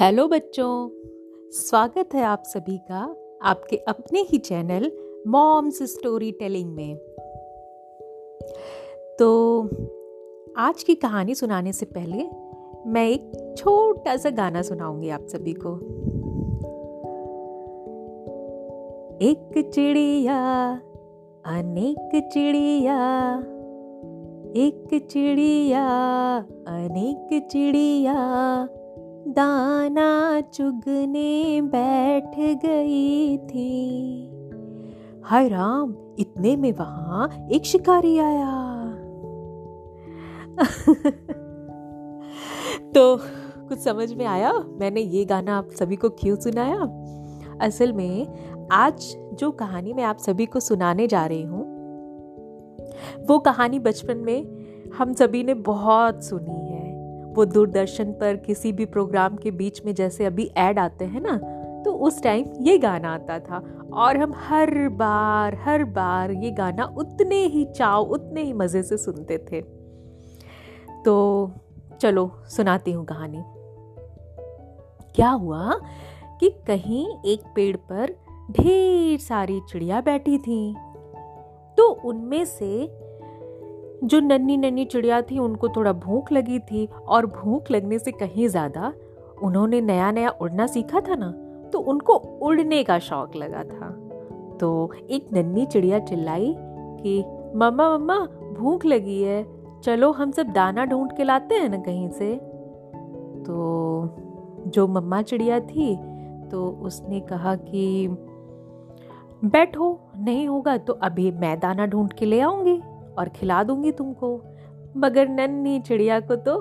Hello बच्चों, स्वागत है आप सभी का आपके अपने ही चैनल मॉम्स स्टोरी टेलिंग में। तो आज की कहानी सुनाने से पहले मैं एक छोटा सा गाना सुनाऊँगी आप सभी को। एक चिड़िया, अनेक चिड़िया, एक चिड़िया, अनेक चिड़िया दाना चुगने बैठ गई थी। हाय राम, इतने में वहाँ एक शिकारी आया। तो कुछ समझ में आया? मैंने ये गाना आप सभी को क्यों सुनाया? असल में आज जो कहानी मैं आप सभी को सुनाने जा रही हूँ, वो कहानी बचपन में हम सभी ने बहुत सुनी है। वो दूरदर्शन पर किसी भी प्रोग्राम के बीच में जैसे अभी ऐड आते हैं ना तो उस टाइम ये गाना आता था। और हम हर बार हर बार ये गाना उतने ही चाव, उतने ही मज़े से सुनते थे। तो चलो, सुनाती हूँ कहानी। क्या हुआ कि कहीं एक पेड़ पर ढेर सारी चिड़िया बैठी थी। तो उनमें से जो नन्नी नन्नी चिड़िया थी, उनको थोड़ा भूख लगी थी और भूख लगने से कहीं ज़्यादा उन्होंने नया नया उड़ना सीखा था ना तो उनको उड़ने का शौक लगा था। तो एक नन्नी चिड़िया चिल्लाई कि, मम्मा मम्मा, भूख लगी है, चलो हम सब दाना ढूंढ के लाते हैं ना कहीं से? तो जो मम्मा चिड़िया थी तो उसने कहा कि, बैठो, नहीं होगा तो अभी मैं दाना ढूंढ के ले आऊँगी। और खिला दूँगी तुमको। मगर नन्ही चिड़िया को तो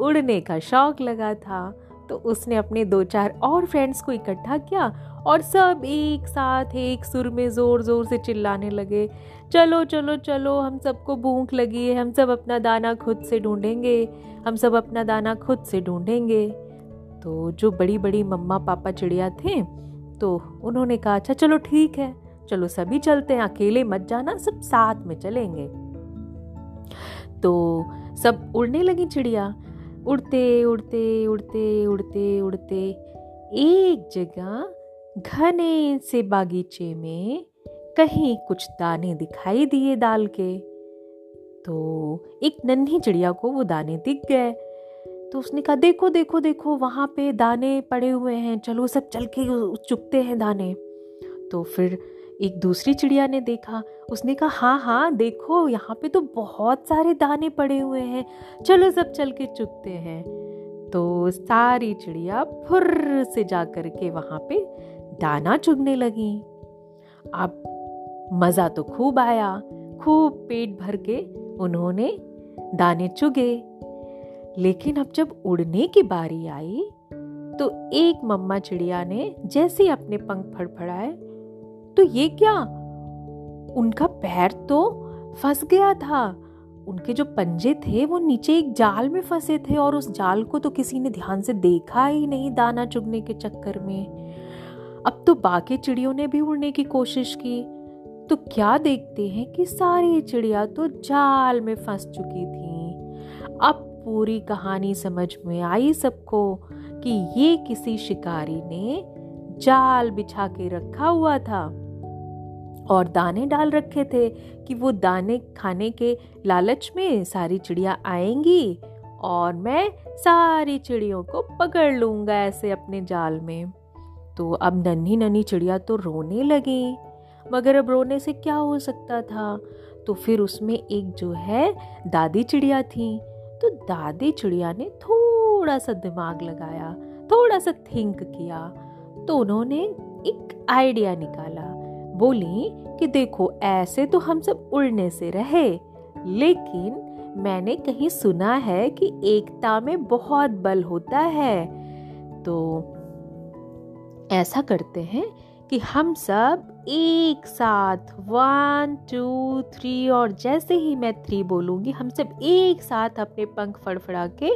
उड़ने का शौक लगा था। तो उसने अपने दो चार और फ्रेंड्स को इकट्ठा किया और सब एक साथ एक सुर में ज़ोर ज़ोर से चिल्लाने लगे। चलो चलो चलो, हम सबको भूख लगी है, हम सब अपना दाना खुद से ढूंढेंगे, हम सब अपना दाना खुद से ढूंढेंगे। तो जो बड़ी बड़ी मम्मा पापा चिड़िया थे तो उन्होंने कहा अच्छा चलो ठीक है, चलो सभी चलते हैं, अकेले मत जाना, सब साथ में चलेंगे। तो सब उड़ने लगी चिड़िया। उड़ते उड़ते उड़ते उड़ते उड़ते एक जगह घने से बागीचे में कहीं कुछ दाने दिखाई दिए दाल के। तो एक नन्ही चिड़िया को वो दाने दिख गए। तो उसने कहा, देखो देखो देखो, वहाँ पे दाने पड़े हुए हैं। चलो, सब चल के चुकते हैं दाने। तो फिर एक दूसरी चिड़िया ने देखा। उसने कहा हाँ हाँ देखो, यहाँ पे तो बहुत सारे दाने पड़े हुए हैं। चलो सब चल के चुगते हैं। तो सारी चिड़िया फुर्र से जा कर के वहाँ पे दाना चुगने लगी। अब मज़ा तो खूब आया। खूब पेट भर के उन्होंने दाने चुगे। लेकिन अब जब उड़ने की बारी आई तो एक मम्मा चिड़िया ने जैसे अपने पंख फड़फड़ाए तो ये क्या? उनका पैर तो फंस गया था। उनके जो पंजे थे, वो नीचे एक जाल में फंसे थे और उस जाल को तो किसी ने ध्यान से देखा ही नहीं दाना चुगने के चक्कर में। अब तो बाकी चिड़ियों ने भी उड़ने की कोशिश की। तो क्या देखते हैं कि सारी चिड़िया तो जाल में फंस चुकी थी। अब पूरी कहानी समझ में आई सबको कि ये किसी शिकारी ने जाल बिछा के रखा हुआ था। और दाने डाल रखे थे कि वो दाने खाने के लालच में सारी चिड़िया आएँगी और मैं सारी चिड़ियों को पकड़ लूँगा ऐसे अपने जाल में। तो अब नन्ही नन्ही चिड़िया तो रोने लगी। मगर अब रोने से क्या हो सकता था? तो फिर उसमें एक जो है, दादी चिड़िया थी। तो दादी चिड़िया ने थोड़ा सा दिमाग लगाया, थोड़ा सा थिंक किया तो उन्होंने एक आइडिया निकाला। बोली कि देखो, ऐसे तो हम सब उड़ने से रहे, लेकिन मैंने कहीं सुना है कि एकता में बहुत बल होता है। तो ऐसा करते हैं कि हम सब एक साथ वन टू थ्री और जैसे ही मैं थ्री बोलूँगी, हम सब एक साथ अपने पंख फड़फड़ा के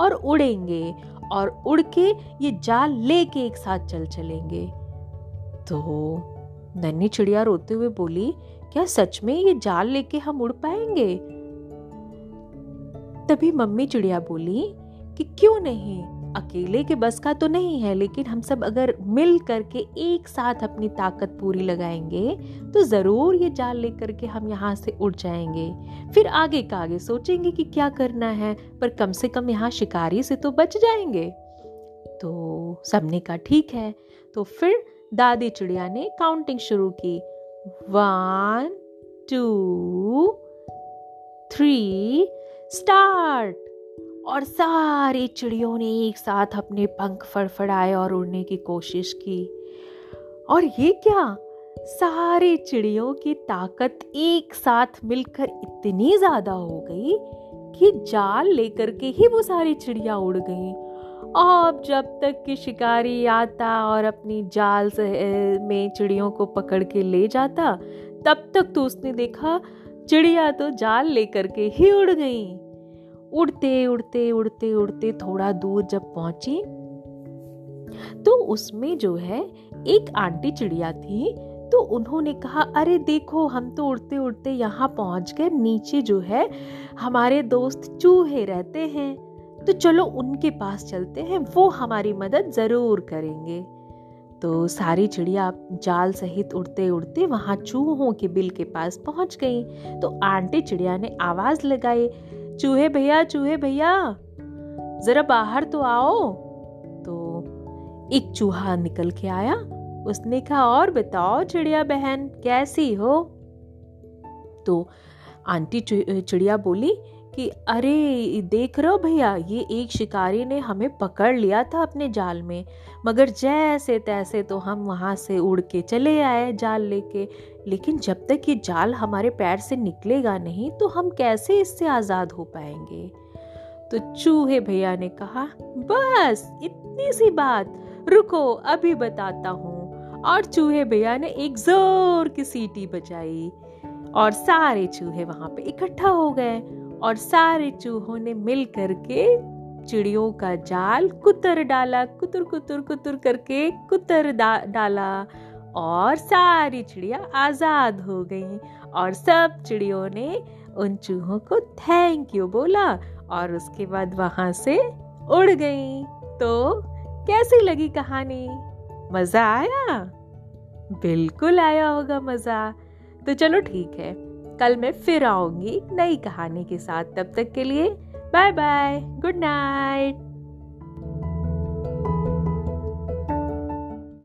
और उड़ेंगे और उड़ के ये जाल लेके एक साथ चल चलेंगे। तो नन्ही चिड़िया रोते हुए बोली, क्या सच में ये जाल लेके हम उड़ पाएँगे? तभी मम्मी चिड़िया बोली कि, क्यों नहीं? अकेले के बस का तो नहीं है, लेकिन हम सब अगर मिल करके एक साथ अपनी ताकत पूरी लगाएँगे तो ज़रूर ये जाल लेकर के हम यहाँ से उड़ जाएँगे। फिर आगे का आगे सोचेंगे कि क्या करना है, पर कम से कम यहाँ शिकारी से तो बच जाएँगे। तो सबने कहा, ठीक है। तो फिर दादी चिड़िया ने काउंटिंग शुरू की। One, two, three, start. और सारी चिड़ियों ने एक साथ अपने पंख फड़फड़ाए और उड़ने की कोशिश की। और ये क्या? सारी चिड़ियों की ताकत एक साथ मिलकर इतनी ज़्यादा हो गई कि जाल लेकर के ही वो सारी चिड़िया उड़ गई। अब जब तक कि शिकारी आता और अपनी जाल से में चिड़ियों को पकड़ के ले जाता, तब तक तो उसने देखा, चिड़िया तो जाल लेकर के ही उड़ गई। उड़ते उड़ते उड़ते उड़ते थोड़ा दूर जब पहुँची तो उसमें जो है एक आंटी चिड़िया थी तो उन्होंने कहा, अरे देखो, हम तो उड़ते उड़ते यहाँ पहुँच गए, नीचे जो है हमारे दोस्त चूहे रहते हैं तो चलो उनके पास चलते हैं, वो हमारी मदद ज़रूर करेंगे। तो सारी चिड़िया जाल सहित उड़ते उड़ते वहाँ चूहों के बिल के पास पहुँच गई तो आंटी चिड़िया ने आवाज़ लगाई चूहे भैया चूहे भैया, जरा बाहर तो आओ। तो एक चूहा निकल के आया, उसने कहा, और बताओ चिड़िया बहन, कैसी हो? तो आंटी चिड़िया बोली कि, अरे, देख रहे हो भैया, ये एक शिकारी ने हमें पकड़ लिया था अपने जाल में। मगर जैसे तैसे तो हम वहाँ से उड़ के चले आए जाल लेके। लेकिन जब तक ये जाल हमारे पैर से निकलेगा नहीं तो हम कैसे इससे आज़ाद हो पाएँगे? तो चूहे भैया ने कहा, बस, इतनी सी बात। रुको, अभी बताता हूँ। और चूहे भैया ने एक ज़ोर की सीटी बजाई और सारे चूहे वहाँ पे इकट्ठा हो गए। और सारे चूहों ने मिल करके चिड़ियों का जाल कुतर डाला, कुतर कुतर कुतर करके कुतर डाला और सारी चिड़िया आज़ाद हो गई और सब चिड़ियों ने उन चूहों को थैंक यू बोला और उसके बाद वहाँ से उड़ गई। तो कैसी लगी कहानी? मज़ा आया? बिल्कुल आया होगा मज़ा। तो चलो ठीक है। कल मैं फिर आऊँगी नई कहानी के साथ। तब तक के लिए बाय बाय, गुड नाइट।